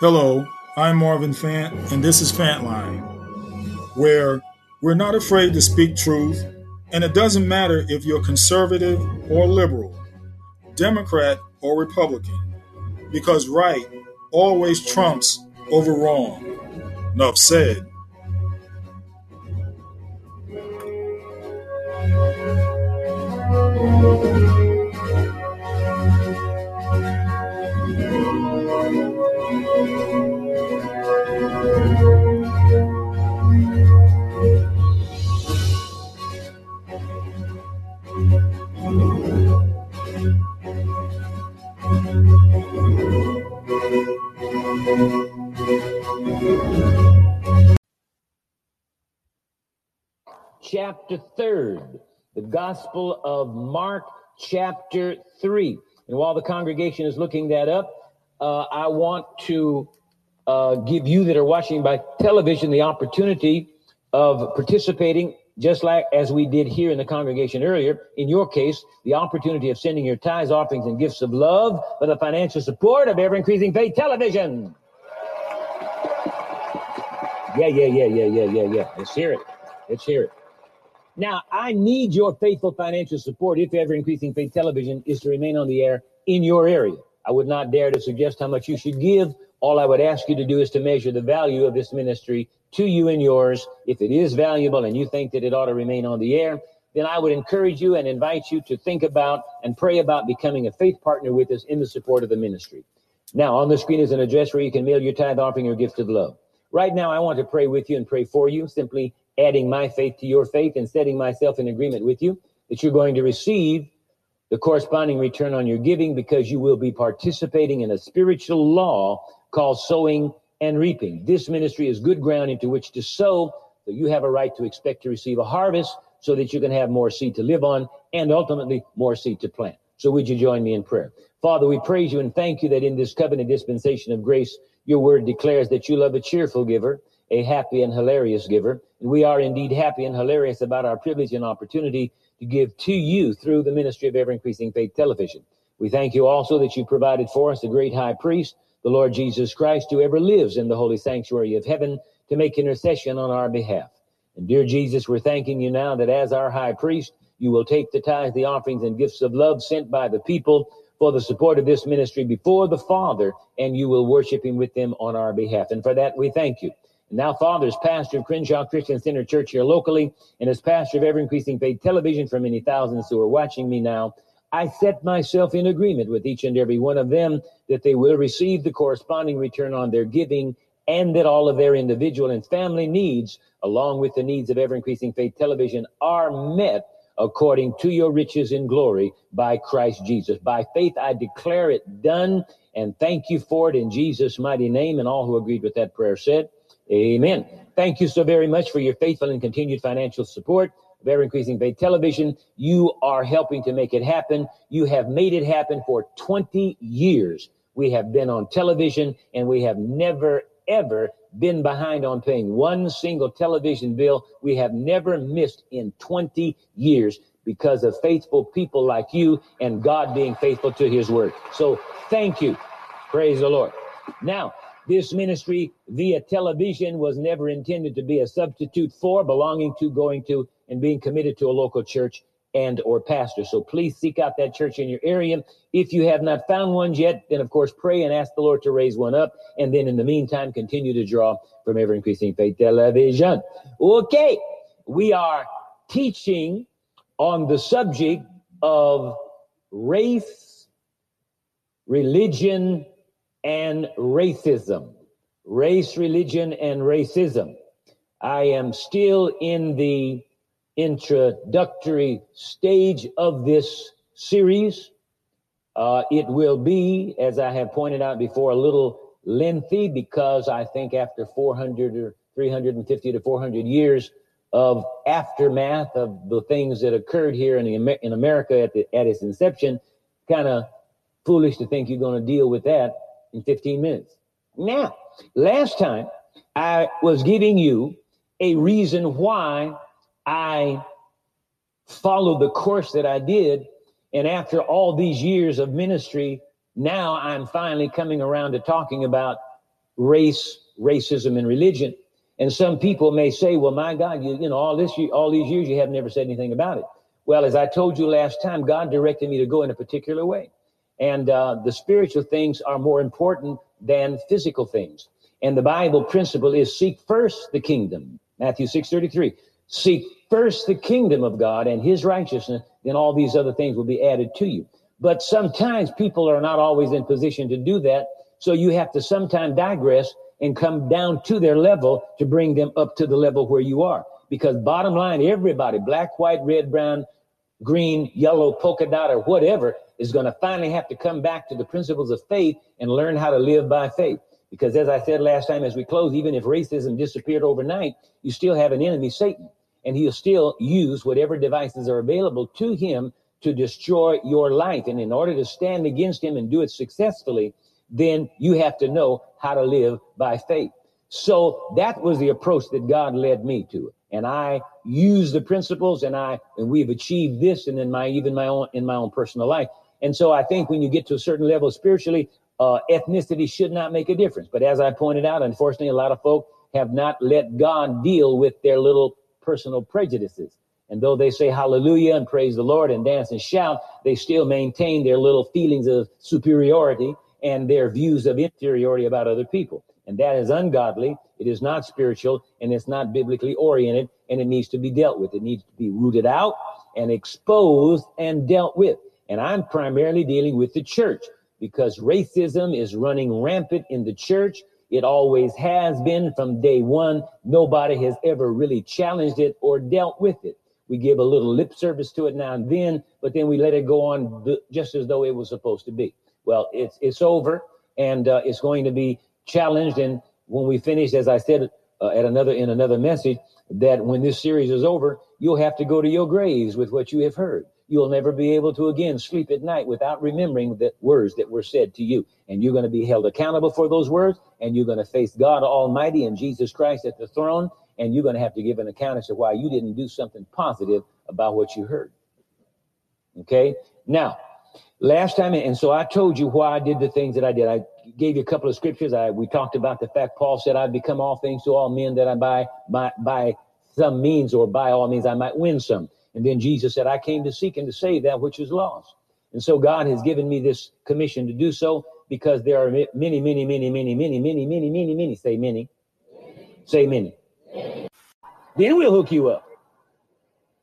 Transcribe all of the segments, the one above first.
Hello, I'm Marvin Fant, and this is Fantline, where we're not afraid to speak truth, and it doesn't matter if you're conservative or liberal, Democrat or Republican, because right always trumps over wrong. Enough said. Chapter 3rd, the Gospel of Mark, chapter 3. And while the congregation is looking that up, uh, I want to uh, give you that are watching by television the opportunity of participating, just like as we did here in the congregation earlier. In your case, the opportunity of sending your tithes, offerings, and gifts of love for the financial support of Ever Increasing Faith Television. Yeah, yeah, yeah, yeah, yeah, yeah, yeah. Let's hear it. Let's hear it. Now, I need your faithful financial support if ever increasing faith television is to remain on the air in your area. I would not dare to suggest how much you should give. All I would ask you to do is to measure the value of this ministry to you and yours. If it is valuable and you think that it ought to remain on the air, then I would encourage you and invite you to think about and pray about becoming a faith partner with us in the support of the ministry. Now, on the screen is an address where you can mail your tithe offering or gift of love. Right now, I want to pray with you and pray for you. Simply adding my faith to your faith and setting myself in agreement with you that you're going to receive the corresponding return on your giving because you will be participating in a spiritual law called sowing and reaping. This ministry is good ground into which to sow, so you have a right to expect to receive a harvest so that you can have more seed to live on and ultimately more seed to plant. So would you join me in prayer? Father, we praise you and thank you that in this covenant dispensation of grace, your word declares that you love a cheerful giver a happy and hilarious giver. And we are indeed happy and hilarious about our privilege and opportunity to give to you through the ministry of ever increasing faith television. We thank you also that you provided for us the great high priest, the Lord Jesus Christ, who ever lives in the holy sanctuary of heaven to make intercession on our behalf. And dear Jesus, we're thanking you now that as our high priest, you will take the tithes, the offerings, and gifts of love sent by the people for the support of this ministry before the Father, and you will worship him with them on our behalf. And for that, we thank you. Now, Father, as pastor of Crenshaw Christian Center Church here locally, and as pastor of Ever Increasing Faith Television for many thousands who are watching me now, I set myself in agreement with each and every one of them that they will receive the corresponding return on their giving and that all of their individual and family needs, along with the needs of Ever Increasing Faith Television, are met according to your riches in glory by Christ Jesus. By faith, I declare it done and thank you for it in Jesus' mighty name. And all who agreed with that prayer said, Amen. Thank you so very much for your faithful and continued financial support of Ever Increasing Faith Television. You are helping to make it happen. You have made it happen for 20 years. We have been on television and we have never, ever been behind on paying one single television bill. We have never missed in 20 years because of faithful people like you and God being faithful to his word. So thank you. Praise the Lord. Now, this ministry via television was never intended to be a substitute for belonging to, going to, and being committed to a local church and or pastor. So please seek out that church in your area. If you have not found one yet, then of course pray and ask the Lord to raise one up. And then in the meantime, continue to draw from ever increasing faith television. Okay. We are teaching on the subject of race, religion, and racism. Race, religion, and racism. I am still in the introductory stage of this series. Uh, it will be, as I have pointed out before, a little lengthy because I think after 400 or 350 to 400 years of aftermath of the things that occurred here in, the, in America at, the, at its inception, kind of foolish to think you're going to deal with that in 15 minutes. Now, last time I was giving you a reason why I followed the course that I did. And after all these years of ministry, now I'm finally coming around to talking about race, racism, and religion. And some people may say, well, my God, you, you know, all this, all these years, you have never said anything about it. Well, as I told you last time, God directed me to go in a particular way. And uh, the spiritual things are more important than physical things. And the Bible principle is seek first the kingdom. Matthew 6 33. Seek first the kingdom of God and his righteousness, then all these other things will be added to you. But sometimes people are not always in position to do that. So you have to sometimes digress and come down to their level to bring them up to the level where you are. Because bottom line, everybody, black, white, red, brown, green, yellow, polka dot, or whatever, is going to finally have to come back to the principles of faith and learn how to live by faith. Because as I said last time as we close, even if racism disappeared overnight, you still have an enemy, Satan, and he'll still use whatever devices are available to him to destroy your life. And in order to stand against him and do it successfully, then you have to know how to live by faith. So that was the approach that God led me to. And I use the principles and I, and we've achieved this and in my, even my own, in my own personal life. And so I think when you get to a certain level spiritually, uh, ethnicity should not make a difference. But as I pointed out, unfortunately, a lot of folk have not let God deal with their little personal prejudices. And though they say hallelujah and praise the Lord and dance and shout, they still maintain their little feelings of superiority and their views of inferiority about other people. And that is ungodly. It is not spiritual and it's not biblically oriented and it needs to be dealt with. It needs to be rooted out and exposed and dealt with. And I'm primarily dealing with the church because racism is running rampant in the church. It always has been from day one. Nobody has ever really challenged it or dealt with it. We give a little lip service to it now and then, but then we let it go on just as though it was supposed to be. Well, it's it's over, and uh, it's going to be challenged. And when we finish, as I said uh, at another in another message, that when this series is over, you'll have to go to your graves with what you have heard. You'll never be able to again sleep at night without remembering the words that were said to you. And you're going to be held accountable for those words, and you're going to face God Almighty and Jesus Christ at the throne, and you're going to have to give an account as to why you didn't do something positive about what you heard. Okay? Now, last time, and so I told you why I did the things that I did. I gave you a couple of scriptures. I we talked about the fact Paul said, "I've become all things to all men that I by by by some means or by all means I might win some." And then Jesus said, I came to seek and to save that which is lost. And so God has given me this commission to do so because there are many, many, many, many, many, many, many, many, many, many, say many, say many. Then we'll hook you up.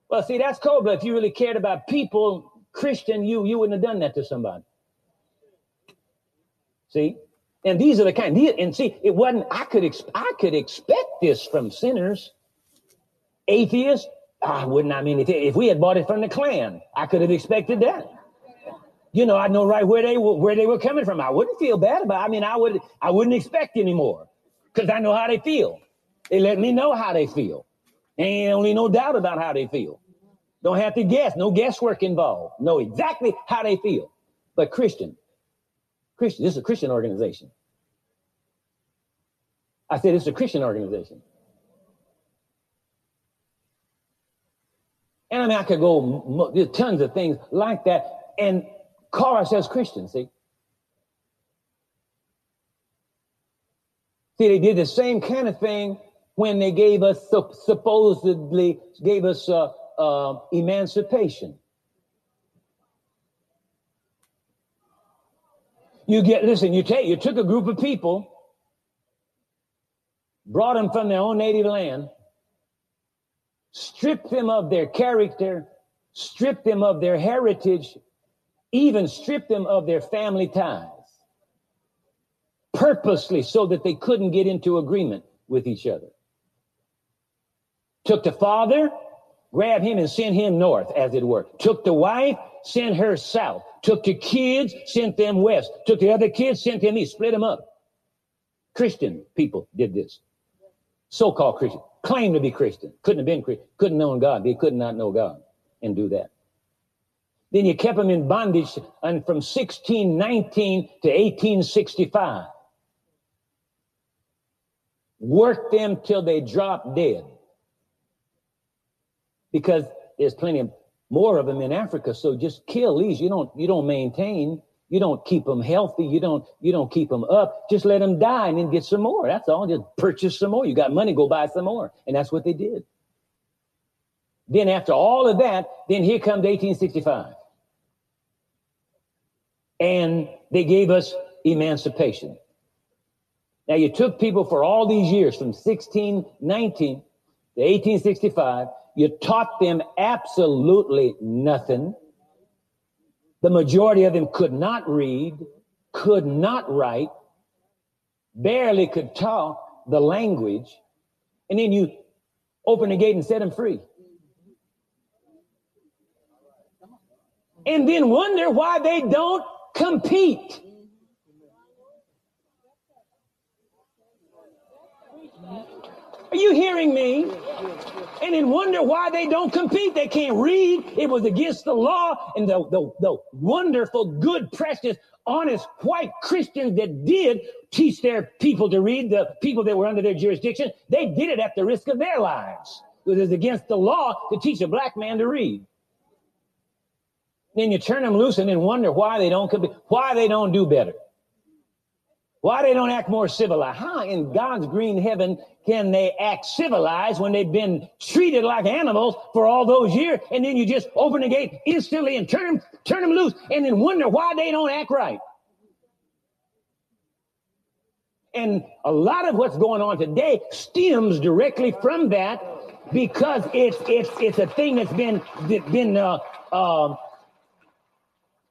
Well, see, that's cool, but if you really cared about people, Christian, you you wouldn't have done that to somebody. See? And these are the kind, and see, it wasn't, I could, I could expect this from sinners, atheists, Ah, I wouldn't. I mean, if, we had bought it from the Klan, I could have expected that. You know, I know right where they were, where they were coming from. I wouldn't feel bad about. I mean, I would. I wouldn't expect anymore because I know how they feel. They let me know how they feel. Ain't only no doubt about how they feel. Don't have to guess. No guesswork involved. Know exactly how they feel. But Christian, Christian, this is a Christian organization. I said it's a Christian organization. And I mean, I could go, there's tons of things like that and call ourselves Christians, see? See, they did the same kind of thing when they gave us, supposedly, gave us uh, uh, emancipation. You get, listen, you take, you took a group of people, brought them from their own native land, strip them of their character, strip them of their heritage, even strip them of their family ties, purposely so that they couldn't get into agreement with each other. Took the father, grabbed him and sent him north, as it were. Took the wife, sent her south. Took the kids, sent them west. Took the other kids, sent them east. Split them up. Christian people did this. So-called Christian claim to be Christian, couldn't have been Christian, couldn't know God. They could not know God and do that. Then you kept them in bondage and from 1619 to 1865. Worked them till they dropped dead. Because there's plenty more of them in Africa. So just kill these. You don't you don't maintain You don't keep them healthy. You don't you don't keep them up. Just let them die and then get some more. That's all. Just purchase some more. You got money, go buy some more. And that's what they did. Then after all of that, then here comes 1865. And they gave us emancipation. Now you took people for all these years from 1619 to 1865, you taught them absolutely nothing. The majority of them could not read, could not write, barely could talk the language, and then you open the gate and set them free. And then wonder why they don't compete. Are you hearing me? And then wonder why they don't compete. They can't read. It was against the law. And the, the, the wonderful, good, precious, honest white Christians that did teach their people to read, the people that were under their jurisdiction, they did it at the risk of their lives. It was against the law to teach a black man to read. Then you turn them loose and then wonder why they don't compete, why they don't do better. Why they don't act more civilized? How in God's green heaven can they act civilized when they've been treated like animals for all those years? And then you just open the gate instantly and turn them, turn them loose and then wonder why they don't act right. And a lot of what's going on today stems directly from that because it's it's it's a thing that's been been uh, uh,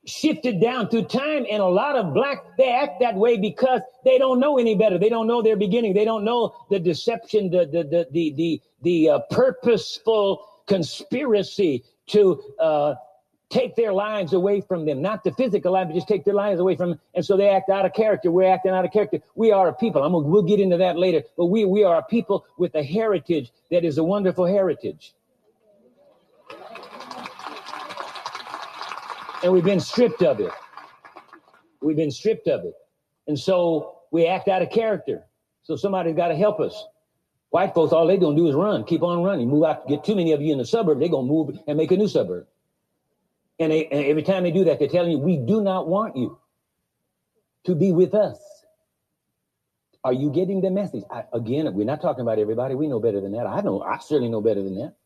shifted down through time and a lot of black they act that way because they don't know any better. They don't know their beginning. They don't know the deception the the the the the, the uh, purposeful conspiracy to uh, take their lives away from them. Not the physical life but just take their lives away from them. And so they act out of character. We're acting out of character. We are a people. I'm we'll get into that later. But we we are a people with a heritage that is a wonderful heritage and we've been stripped of it. We've been stripped of it. And so we act out of character. So somebody's got to help us. White folks, all they're gonna do is run, keep on running, move out, get too many of you in the suburb, they're gonna move and make a new suburb. And, they, and every time they do that, they're telling you, we do not want you to be with us. Are you getting the message? I, again, we're not talking about everybody. We know better than that. I know, I certainly know better than that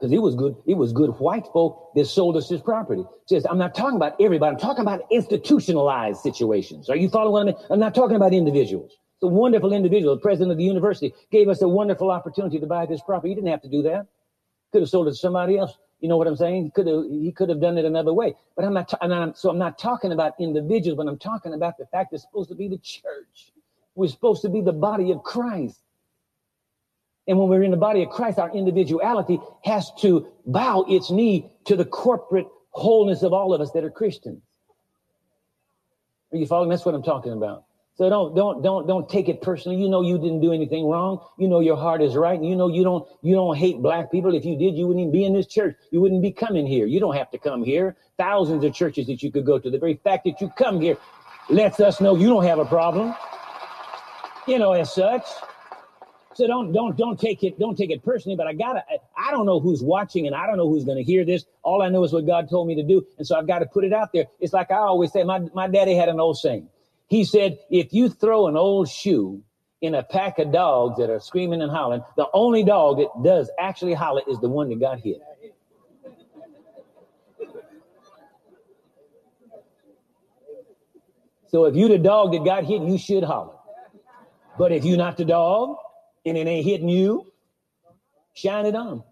because it was good. It was good white folk that sold us this property. Says I'm not talking about everybody. I'm talking about institutionalized situations. Are you following me? I'm not talking about individuals. The wonderful individual, the president of the university, gave us a wonderful opportunity to buy this property. He didn't have to do that. Could have sold it to somebody else. You know what I'm saying? He could have. He could have done it another way. But I'm not. Ta- I'm, so I'm not talking about individuals, but I'm talking about the fact it's supposed to be the church. We're supposed to be the body of Christ. And when we're in the body of Christ, our individuality has to bow its knee to the corporate wholeness of all of us that are Christians. Are you following? That's what I'm talking about. So don't don't don't don't take it personally. You know you didn't do anything wrong. You know your heart is right. You know you don't you don't hate black people. If you did, you wouldn't even be in this church. You wouldn't be coming here. You don't have to come here. Thousands of churches that you could go to. The very fact that you come here lets us know you don't have a problem. You know, as such. So don't don't don't take it don't take it personally. But I gotta I don't know who's watching and I don't know who's gonna hear this. All I know is what God told me to do, and so I've got to put it out there. It's like I always say. My my daddy had an old saying. He said, if you throw an old shoe in a pack of dogs that are screaming and hollering, the only dog that does actually holler is the one that got hit. So if you the dog that got hit, you should holler. But if you're not the dog, and it ain't hitting you, shine it on.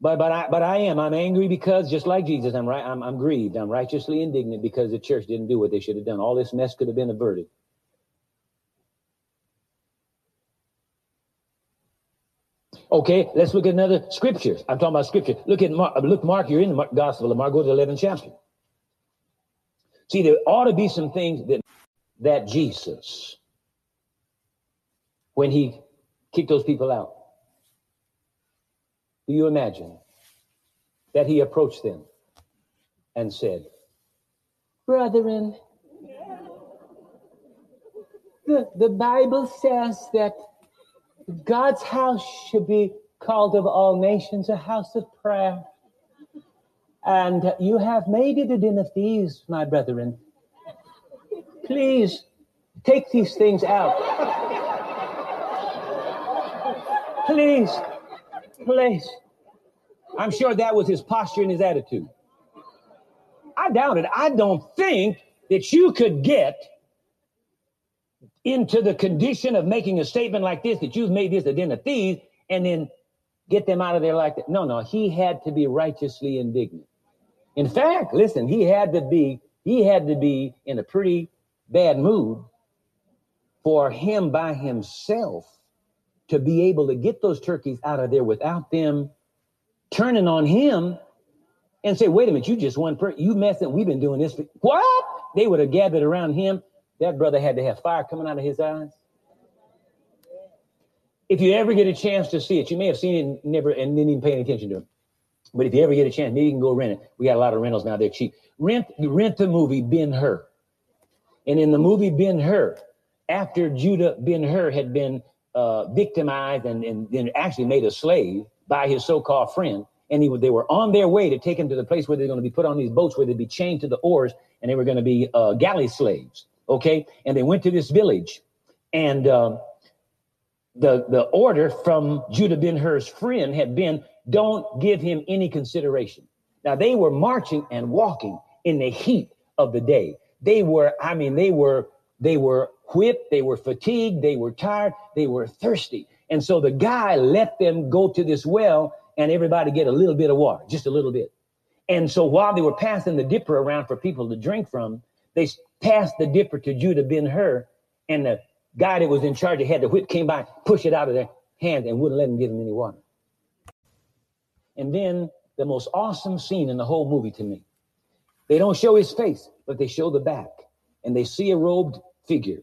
But but I but I am I'm angry because just like Jesus I'm right I'm I'm grieved I'm righteously indignant because the church didn't do what they should have done. All this mess could have been averted. Okay, let's look at another scriptures. I'm talking about scripture. Look at Mark. Look, Mark. You're in the Gospel of Mark. Go to the 11th chapter. See, there ought to be some things that that Jesus when he kicked those people out. Do you imagine that he approached them and said, Brethren, the, the Bible says that God's house should be called of all nations a house of prayer. And you have made it a den of thieves, my brethren. Please take these things out. Please, please. I'm sure that was his posture and his attitude. I doubt it. I don't think that you could get into the condition of making a statement like this that you've made this a den of thieves and then get them out of there like that. No, no, he had to be righteously indignant. In fact, listen, he had to be he had to be in a pretty bad mood for him by himself to be able to get those turkeys out of there without them turning on him and say, wait a minute, you just one person, you messing, we've been doing this. For, what? They would have gathered around him. That brother had to have fire coming out of his eyes. If you ever get a chance to see it, you may have seen it and never and didn't even pay any attention to it. But if you ever get a chance, maybe you can go rent it. We got a lot of rentals now; they're cheap. Rent rent the movie Ben Hur, and in the movie Ben Hur, after Judah Ben Hur had been uh, victimized and, and then actually made a slave by his so-called friend, and he, they were on their way to take him to the place where they're going to be put on these boats where they'd be chained to the oars and they were going to be uh, galley slaves. Okay, and they went to this village, and uh, the the order from Judah Ben Hur's friend had been, "Don't give him any consideration." Now they were marching and walking in the heat of the day. They were, I mean, they were they were whipped, they were fatigued, they were tired, they were thirsty. And so the guy let them go to this well and everybody get a little bit of water, just a little bit. And so while they were passing the dipper around for people to drink from, they passed the dipper to Judah Ben Hur, and the guy that was in charge that had the whip came by, pushed it out of their hand, and wouldn't let them give him any water. And then the most awesome scene in the whole movie to me. They don't show his face, but they show the back, and they see a robed figure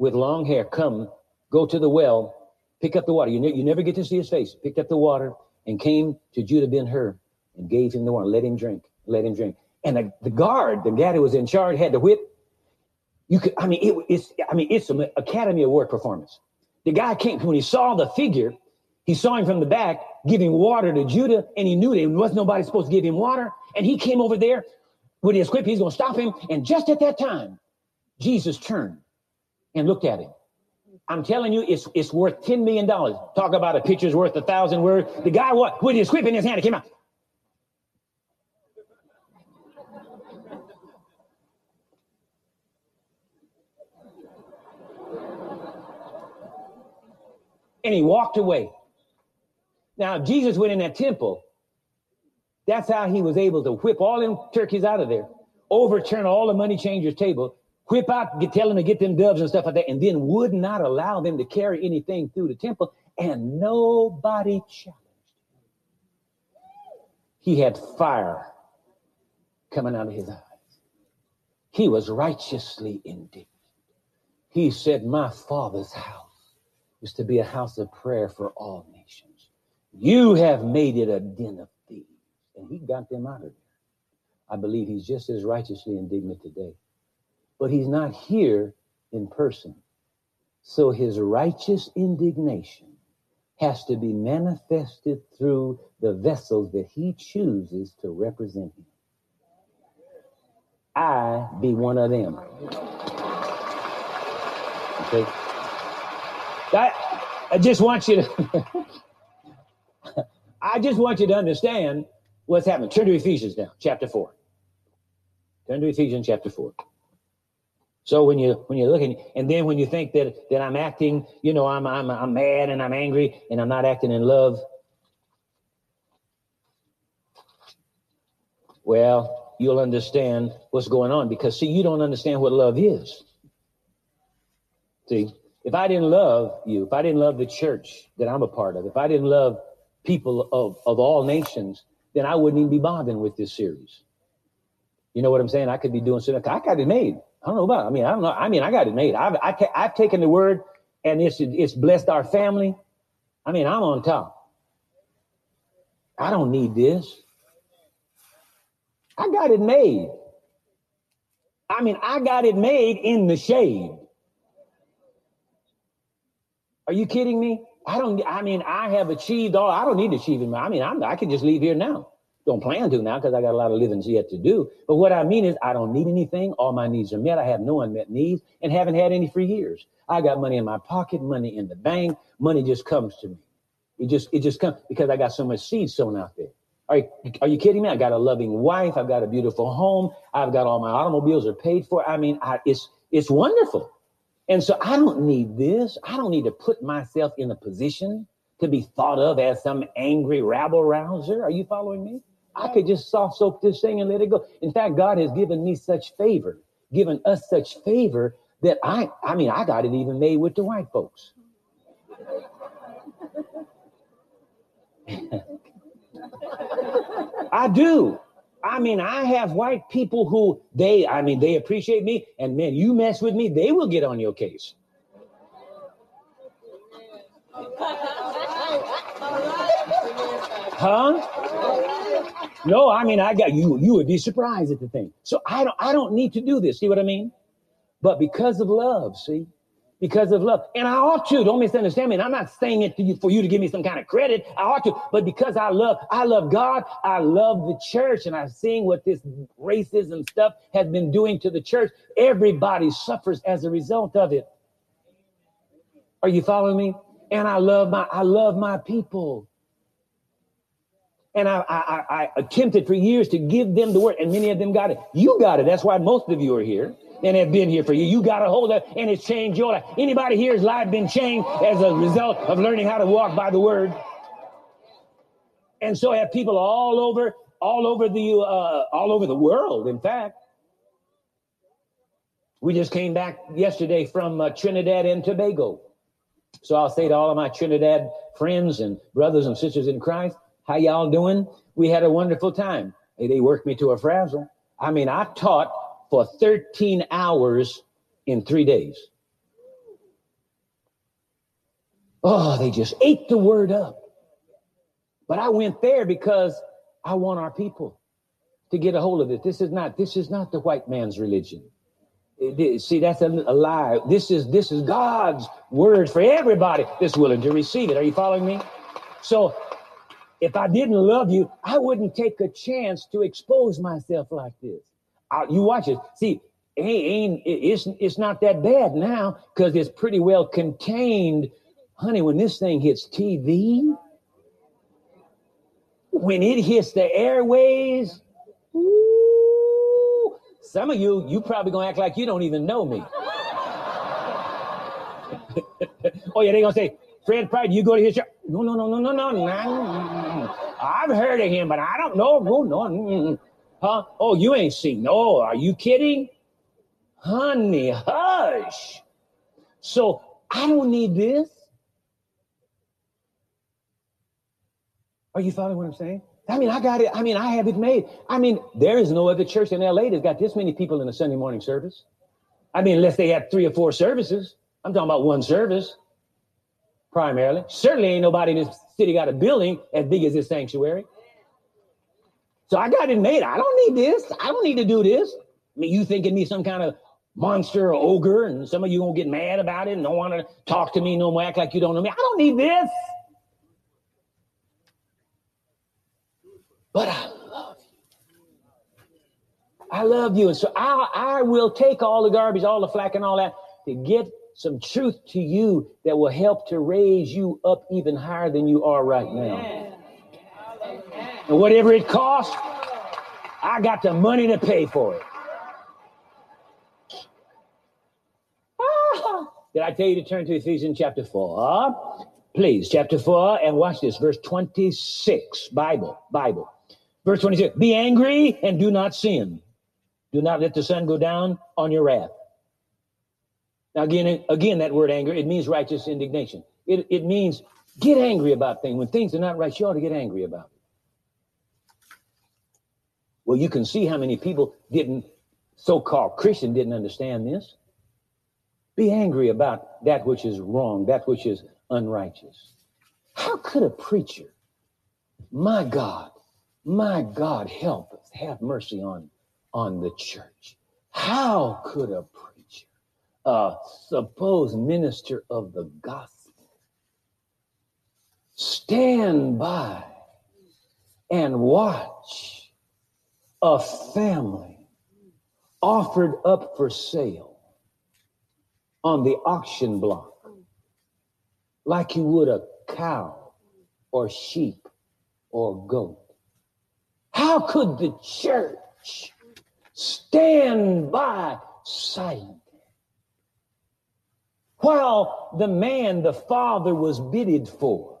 with long hair come, go to the well, pick up the water. You, ne- you never get to see his face. Picked up the water and came to Judah Ben Hur and gave him the water. Let him drink. Let him drink. And the, the guard, the guy who was in charge, had the whip. You could, I mean, it, it's, I mean, it's an Academy Award performance. The guy came when he saw the figure. He saw him from the back giving water to Judah, and he knew there was nobody supposed to give him water. And he came over there with his whip. He's going to stop him. And just at that time, Jesus turned and looked at him. I'm telling you, it's it's worth $10 million. Talk about a picture's worth a thousand words. The guy what with his whip in his hand, it came out. And he walked away. Now, Jesus went in that temple. That's how he was able to whip all them turkeys out of there, overturn all the money changers' table, whip out, get, tell them to get them doves and stuff like that, and then would not allow them to carry anything through the temple, and nobody challenged. He had fire coming out of his eyes. He was righteously indignant. He said, My father's house is to be a house of prayer for all nations. You have made it a den of thieves. And he got them out of there. I believe he's just as righteously indignant today but he's not here in person. So his righteous indignation has to be manifested through the vessels that he chooses to represent him. I be one of them. Okay. I, I just want you to I just want you to understand what's happening. Turn to Ephesians now, chapter 4. Turn to Ephesians chapter 4. So when you when you're looking, and then when you think that that I'm acting, you know, I'm I'm I'm mad and I'm angry and I'm not acting in love. Well, you'll understand what's going on because see, you don't understand what love is. See, if I didn't love you, if I didn't love the church that I'm a part of, if I didn't love people of, of all nations, then I wouldn't even be bothering with this series. You know what I'm saying? I could be doing something. I got it made. I don't know about. I mean, I don't know. I mean, I got it made. I've I I've taken the word, and it's it's blessed our family. I mean, I'm on top. I don't need this. I got it made. I mean, I got it made in the shade. Are you kidding me? I don't. I mean, I have achieved all. I don't need to achieve it. I mean, I'm, I can just leave here now. Don't plan to now because I got a lot of livings yet to do. But what I mean is, I don't need anything. All my needs are met. I have no unmet needs and haven't had any for years. I got money in my pocket, money in the bank. Money just comes to me. It just it just comes because I got so much seed sown out there. Are you, are you kidding me? I got a loving wife. I've got a beautiful home. I've got all my automobiles are paid for. I mean, I, it's it's wonderful. And so I don't need this. I don't need to put myself in a position to be thought of as some angry rabble rouser. Are you following me? I could just soft soak this thing and let it go. In fact, God has given me such favor, given us such favor that I, I mean, I got it even made with the white folks. I do. I mean, I have white people who they, I mean, they appreciate me, and man, you mess with me, they will get on your case. Huh? No, I mean, I got you. You would be surprised at the thing. So I don't, I don't need to do this. See what I mean? But because of love, see, because of love. And I ought to, don't misunderstand me. And I'm not saying it to you for you to give me some kind of credit. I ought to, but because I love, I love God, I love the church, and I'm seeing what this racism stuff has been doing to the church. Everybody suffers as a result of it. Are you following me? And I love my, I love my people. And I, I, I attempted for years to give them the word, and many of them got it. You got it. That's why most of you are here and have been here for you. You got a hold of and it's changed your life. Anybody here's life been changed as a result of learning how to walk by the word? And so I have people all over, all over the, uh, all over the world. In fact, we just came back yesterday from uh, Trinidad and Tobago. So I'll say to all of my Trinidad friends and brothers and sisters in Christ, how y'all doing? We had a wonderful time. Hey, they worked me to a frazzle. I mean, I taught for 13 hours in three days. Oh, they just ate the word up. But I went there because I want our people to get a hold of it. This is not this is not the white man's religion. See, that's a, a, lie. This is this is God's word for everybody that's willing to receive it. Are you following me? So, if I didn't love you, I wouldn't take a chance to expose myself like this you watch it. See, ain't, it's it's not that bad now because it's pretty well contained. Honey, when this thing hits TV, when it hits the airways, ooh, some of you, you probably gonna act like you don't even know me. oh yeah, they gonna say, Fred Price, you go to his show. No, no, no, no, no, no, no. I've heard of him, but I don't know. No, no. Huh? Oh, you ain't seen. Oh, are you kidding? Honey, hush. So I don't need this. Are you following what I'm saying? I mean, I got it. I mean, I have it made. I mean, there is no other church in LA that's got this many people in a Sunday morning service. I mean, unless they have three or four services. I'm talking about one service primarily. Certainly ain't nobody in this city got a building as big as this sanctuary. So I got it made. I don't need this. I don't need to do this. I mean, you thinking me some kind of monster or ogre, and some of you gonna get mad about it and don't want to talk to me no more, act like you don't know me. I don't need this. But I love you. I love you. And so I, I will take all the garbage, all the flack, and all that to get some truth to you that will help to raise you up even higher than you are right now. And whatever it costs, I got the money to pay for it. Ah, did I tell you to turn to Ephesians chapter 4? Please, chapter 4, and watch this, verse 26. Bible, Bible. Verse 26. Be angry and do not sin. Do not let the sun go down on your wrath. Now, again, again, that word anger, it means righteous indignation. It, it means get angry about things. When things are not right, you ought to get angry about it. Well, you can see how many people didn't, so called Christian, didn't understand this. Be angry about that which is wrong, that which is unrighteous. How could a preacher, my God, my God, help us, have mercy on, on the church? How could a preacher, a supposed minister of the gospel, stand by and watch a family offered up for sale on the auction block like you would a cow or sheep or goat. How could the church stand by silent while the man the father was bidded for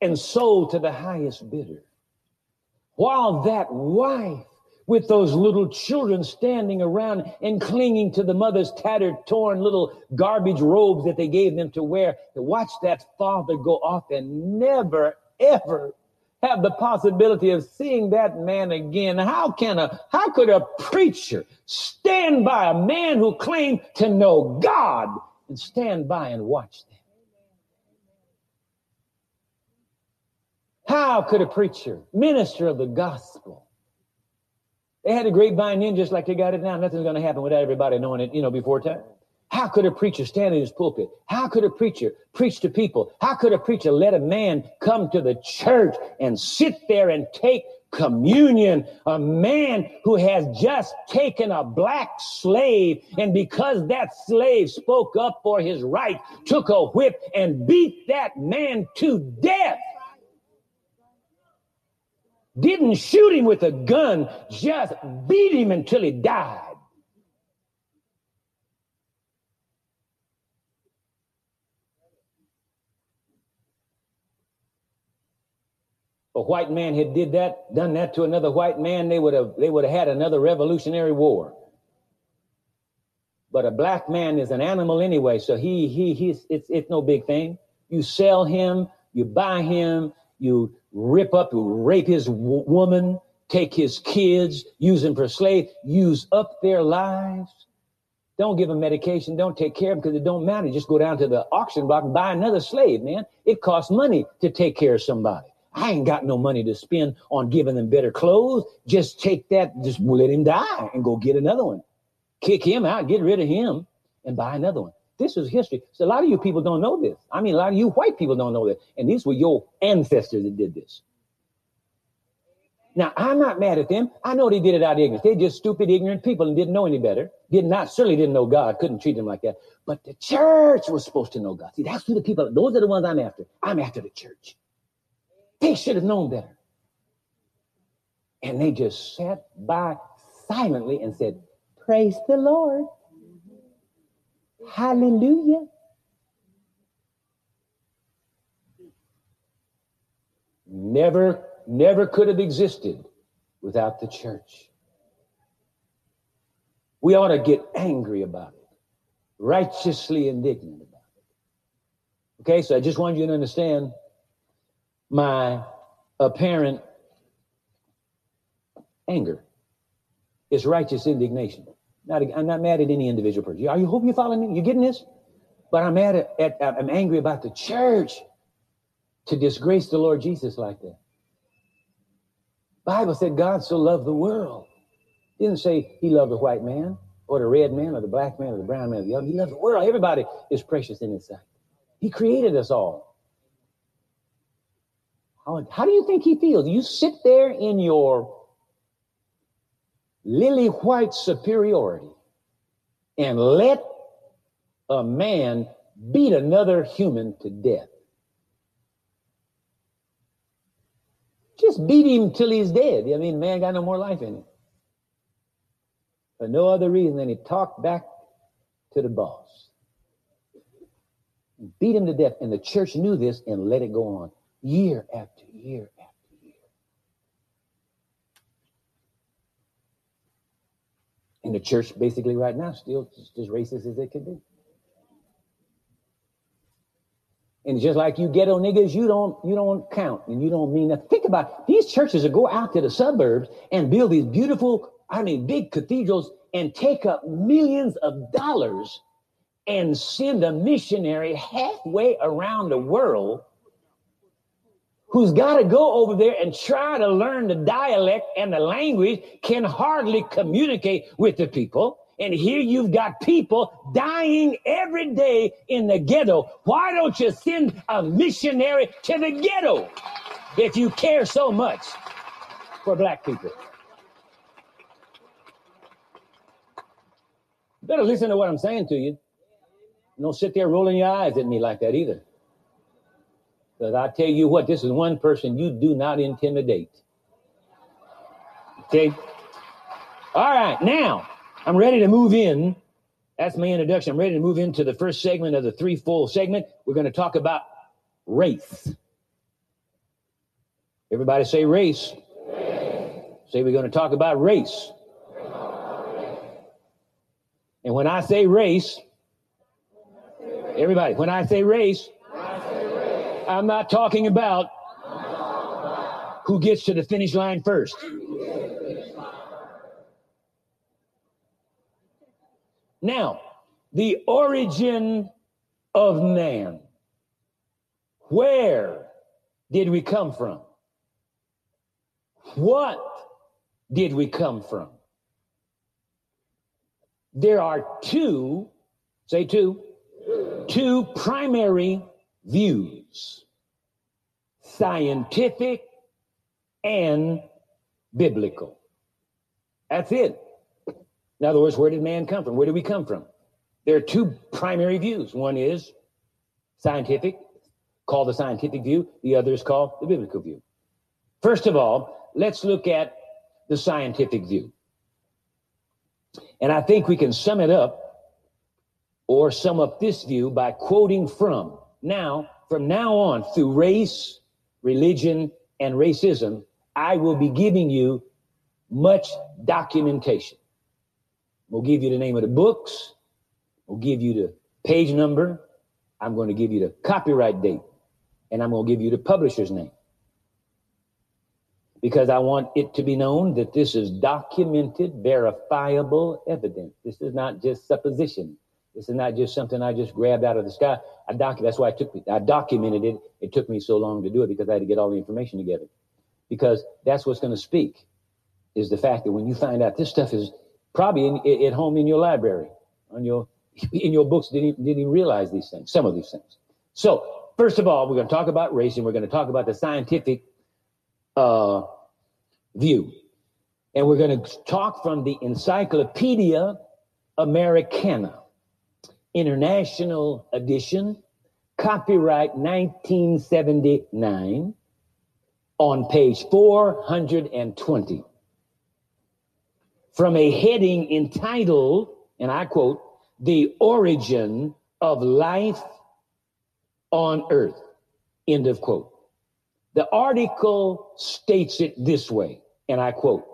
and sold to the highest bidder? While that wife with those little children standing around and clinging to the mother's tattered, torn little garbage robes that they gave them to wear to watch that father go off and never, ever have the possibility of seeing that man again. How can a, how could a preacher stand by a man who claimed to know God and stand by and watch them. How could a preacher, minister of the gospel, they had a grapevine in just like they got it now. Nothing's going to happen without everybody knowing it, you know, before time. How could a preacher stand in his pulpit? How could a preacher preach to people? How could a preacher let a man come to the church and sit there and take communion? A man who has just taken a black slave and because that slave spoke up for his right, took a whip and beat that man to death. Didn't shoot him with a gun, just beat him until he died. A white man had did that, done that to another white man, they would have they would have had another revolutionary war. But a black man is an animal anyway, so he he he's it's it's no big thing. You sell him, you buy him, you rip up, you rape his w- woman, take his kids, use them for slave, use up their lives. Don't give them medication. Don't take care of them because it don't matter. Just go down to the auction block and buy another slave, man. It costs money to take care of somebody. I ain't got no money to spend on giving them better clothes. Just take that, just let him die and go get another one. Kick him out, get rid of him, and buy another one. This is history. So a lot of you people don't know this. I mean, a lot of you white people don't know this. And these were your ancestors that did this. Now, I'm not mad at them. I know they did it out of ignorance. They're just stupid, ignorant people and didn't know any better. Did not, certainly didn't know God, couldn't treat them like that. But the church was supposed to know God. See, that's who the people, those are the ones I'm after. I'm after the church. They should have known better. And they just sat by silently and said, Praise the Lord. Hallelujah. Never, never could have existed without the church. We ought to get angry about it, righteously indignant about it. Okay, so I just want you to understand my apparent anger is righteous indignation. Not, I'm not mad at any individual person. Are you hope you're following me? You getting this? But I'm mad at, at I'm angry about the church to disgrace the Lord Jesus like that. Bible said God so loved the world. Didn't say he loved the white man or the red man or the black man or the brown man or the other. He loved the world. Everybody is precious in his sight. He created us all. How, how do you think he feels? You sit there in your lily white superiority and let a man beat another human to death. Just beat him till he's dead. I mean, man got no more life in him. For no other reason than he talked back to the boss. Beat him to death. And the church knew this and let it go on year after year after year. And the church basically right now still just as racist as it can be. And just like you ghetto niggas, you don't you don't count and you don't mean nothing. Think about it. these churches that go out to the suburbs and build these beautiful, I mean, big cathedrals and take up millions of dollars and send a missionary halfway around the world who's got to go over there and try to learn the dialect and the language can hardly communicate with the people. And here you've got people dying every day in the ghetto. Why don't you send a missionary to the ghetto if you care so much? for black people. better listen to what I'm saying to you. Don't sit there rolling your eyes at me like that either. Because I tell you what, this is one person you do not intimidate. Okay? All right, now I'm ready to move in. That's my introduction. I'm ready to move into the first segment of the three-fold segment. We're going to talk about race. Everybody say race. race. Say we're going to talk about race. And when I say race, everybody, when I say race, I'm not talking about who gets to the finish line first. Now, the origin of man. Where did we come from? What did we come from? There are two, say two, two primary views scientific and biblical. That's it. In other words, where did man come from? Where did we come from? There are two primary views. One is scientific, called the scientific view, the other is called the biblical view. First of all, let's look at the scientific view. And I think we can sum it up or sum up this view by quoting from now, from now on, through race, religion, and racism, I will be giving you much documentation. We'll give you the name of the books, we'll give you the page number, I'm going to give you the copyright date, and I'm going to give you the publisher's name. Because I want it to be known that this is documented, verifiable evidence. This is not just supposition. This is not just something I just grabbed out of the sky. I doc- that's why I took I documented it. It took me so long to do it because I had to get all the information together. Because that's what's going to speak is the fact that when you find out this stuff is probably in, at home in your library, on your in your books, didn't even, didn't even realize these things, some of these things. So first of all, we're going to talk about race, and we're going to talk about the scientific uh, view, and we're going to talk from the Encyclopedia Americana International Edition, copyright 1979, on page 420. From a heading entitled, and I quote, The Origin of Life on Earth. End of quote. The article states it this way, and I quote,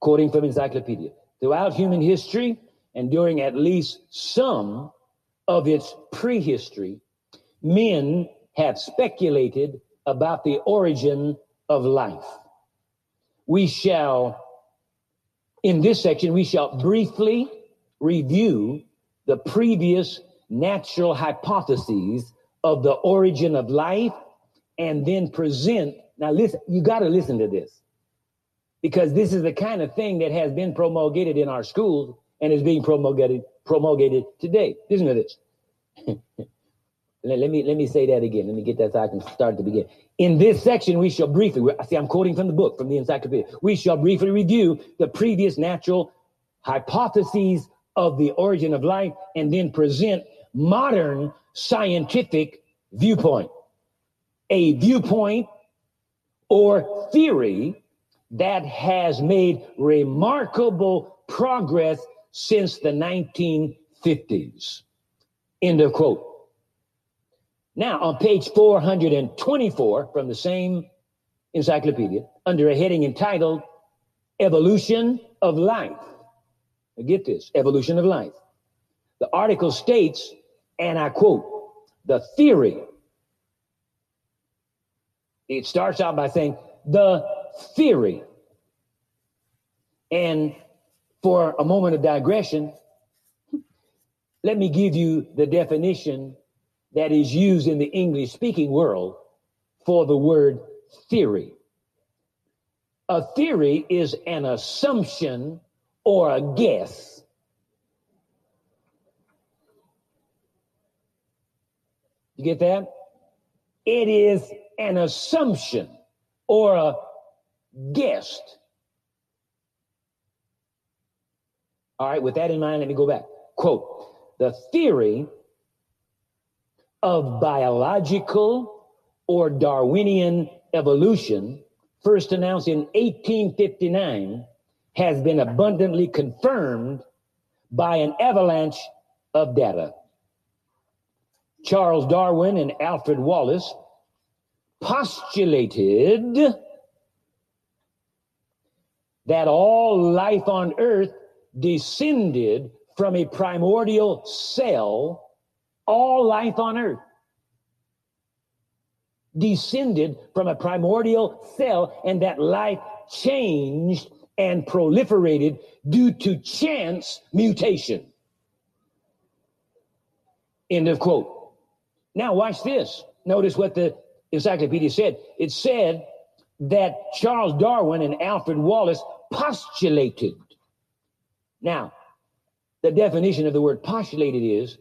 quoting from Encyclopedia. Throughout human history, and during at least some of its prehistory, men have speculated about the origin of life. We shall, in this section, we shall briefly review the previous natural hypotheses of the origin of life and then present. Now, listen, you got to listen to this because this is the kind of thing that has been promulgated in our schools and is being promulgated promulgated today. Listen to this. let, let, me let me say that again. Let me get that so I can start to begin. In this section, we shall briefly, see I'm quoting from the book, from the encyclopedia. We shall briefly review the previous natural hypotheses of the origin of life and then present modern scientific viewpoint. A viewpoint or theory that has made remarkable progress since the 1950s. End of quote. Now, on page 424 from the same encyclopedia, under a heading entitled Evolution of Life. Now get this evolution of life. The article states, and I quote, the theory. It starts out by saying, the theory. And for a moment of digression, let me give you the definition that is used in the English speaking world for the word theory. A theory is an assumption or a guess. You get that? It is an assumption or a guessed. All right, with that in mind, let me go back. Quote The theory of biological or Darwinian evolution, first announced in 1859, has been abundantly confirmed by an avalanche of data. Charles Darwin and Alfred Wallace postulated that all life on earth descended from a primordial cell, all life on earth descended from a primordial cell, and that life changed and proliferated due to chance mutation. End of quote. Now, watch this. Notice what the encyclopedia said. It said that Charles Darwin and Alfred Wallace postulated. Now, the definition of the word postulated is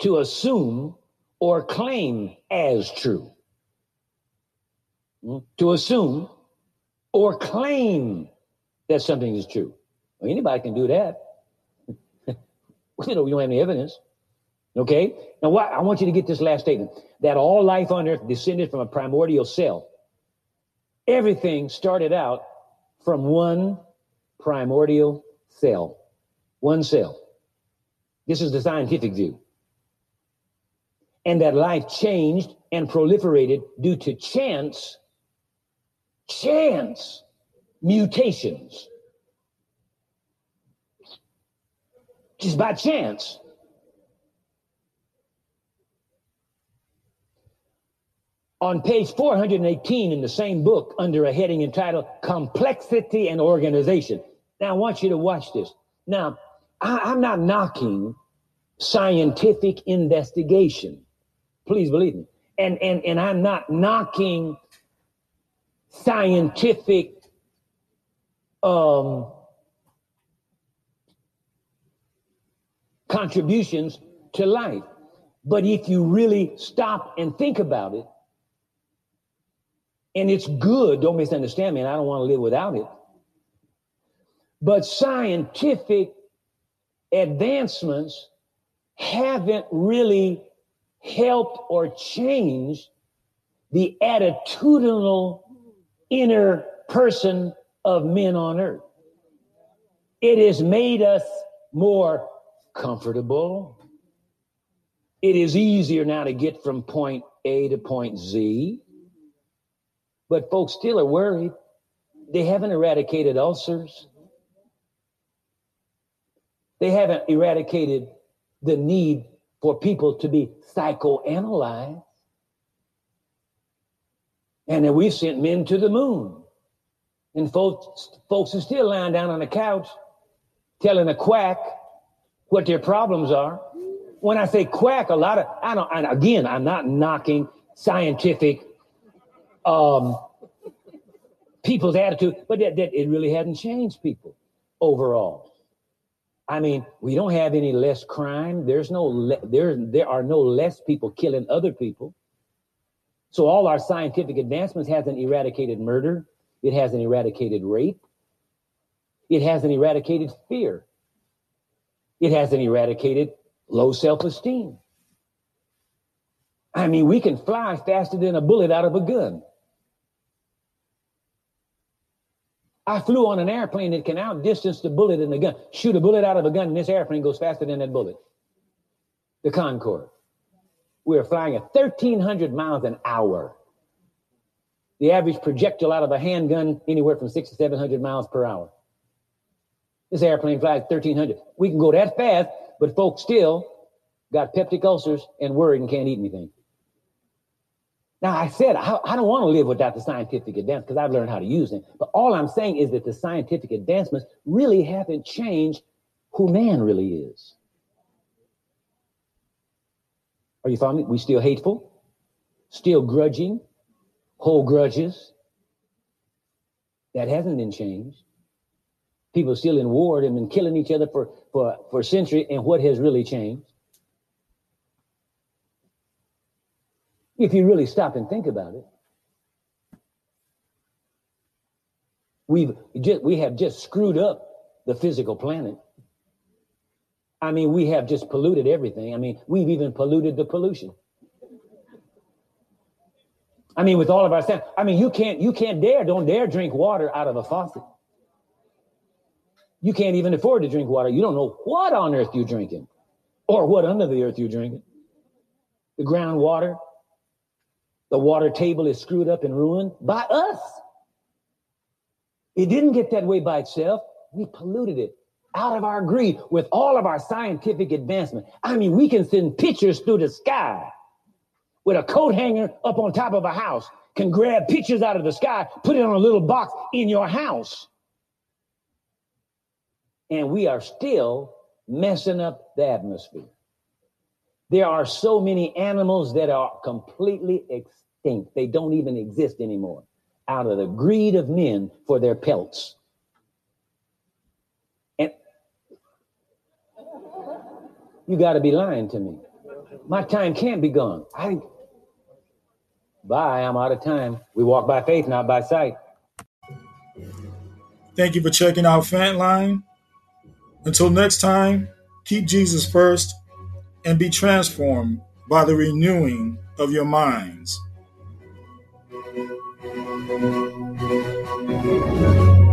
to assume or claim as true. Hmm? To assume or claim that something is true. Well, anybody can do that. you know, we don't have any evidence. Okay? Now, what, I want you to get this last statement that all life on earth descended from a primordial cell. Everything started out from one primordial cell. One cell. This is the scientific view. And that life changed and proliferated due to chance, chance mutations. Just by chance. On page 418 in the same book, under a heading entitled Complexity and Organization. Now, I want you to watch this. Now, I, am not knocking scientific investigation. Please believe me. And, and, and I'm not knocking scientific um, contributions to life. But if you really stop and think about it, and it's good, don't misunderstand me, and I don't want to live without it. But scientific advancements haven't really helped or changed the attitudinal inner person of men on earth. It has made us more comfortable. It is easier now to get from point A to point Z. But folks still are worried. They haven't eradicated ulcers. They haven't eradicated the need for people to be psychoanalyzed. And then we've sent men to the moon. And folks, folks are still lying down on the couch telling a quack what their problems are. When I say quack, a lot of, I don't, and again, I'm not knocking scientific um, people's attitude, but that, that it really hasn't changed people overall. I mean, we don't have any less crime. There's no le- there there are no less people killing other people. So all our scientific advancements hasn't eradicated murder. It hasn't eradicated rape. It hasn't eradicated fear. It hasn't eradicated low self-esteem. I mean, we can fly faster than a bullet out of a gun. I flew on an airplane that can outdistance the bullet in the gun. Shoot a bullet out of a gun, and this airplane goes faster than that bullet. The Concorde. We are flying at 1,300 miles an hour. The average projectile out of a handgun anywhere from six to 700 miles per hour. This airplane flies 1,300. We can go that fast, but folks still got peptic ulcers and worried and can't eat anything. Now, I said I, I don't want to live without the scientific advance because I've learned how to use them. But all I'm saying is that the scientific advancements really haven't changed who man really is. Are you following me? We still hateful, still grudging, hold grudges. That hasn't been changed. People still in war and been killing each other for, for, for a century, and what has really changed? If you really stop and think about it. We've just, we have just screwed up the physical planet. I mean, we have just polluted everything. I mean, we've even polluted the pollution. I mean, with all of our stuff. I mean, you can't you can't dare don't dare drink water out of a faucet. You can't even afford to drink water. You don't know what on earth you're drinking, or what under the earth you're drinking. The groundwater, the water table is screwed up and ruined by us. It didn't get that way by itself. We polluted it out of our greed with all of our scientific advancement. I mean, we can send pictures through the sky with a coat hanger up on top of a house, can grab pictures out of the sky, put it on a little box in your house. And we are still messing up the atmosphere. There are so many animals that are completely extinct. They don't even exist anymore out of the greed of men for their pelts. And you got to be lying to me. My time can't be gone. I Bye, I'm out of time. We walk by faith, not by sight. Thank you for checking out Fantline. Until next time, keep Jesus first and be transformed by the renewing of your minds. Thank you.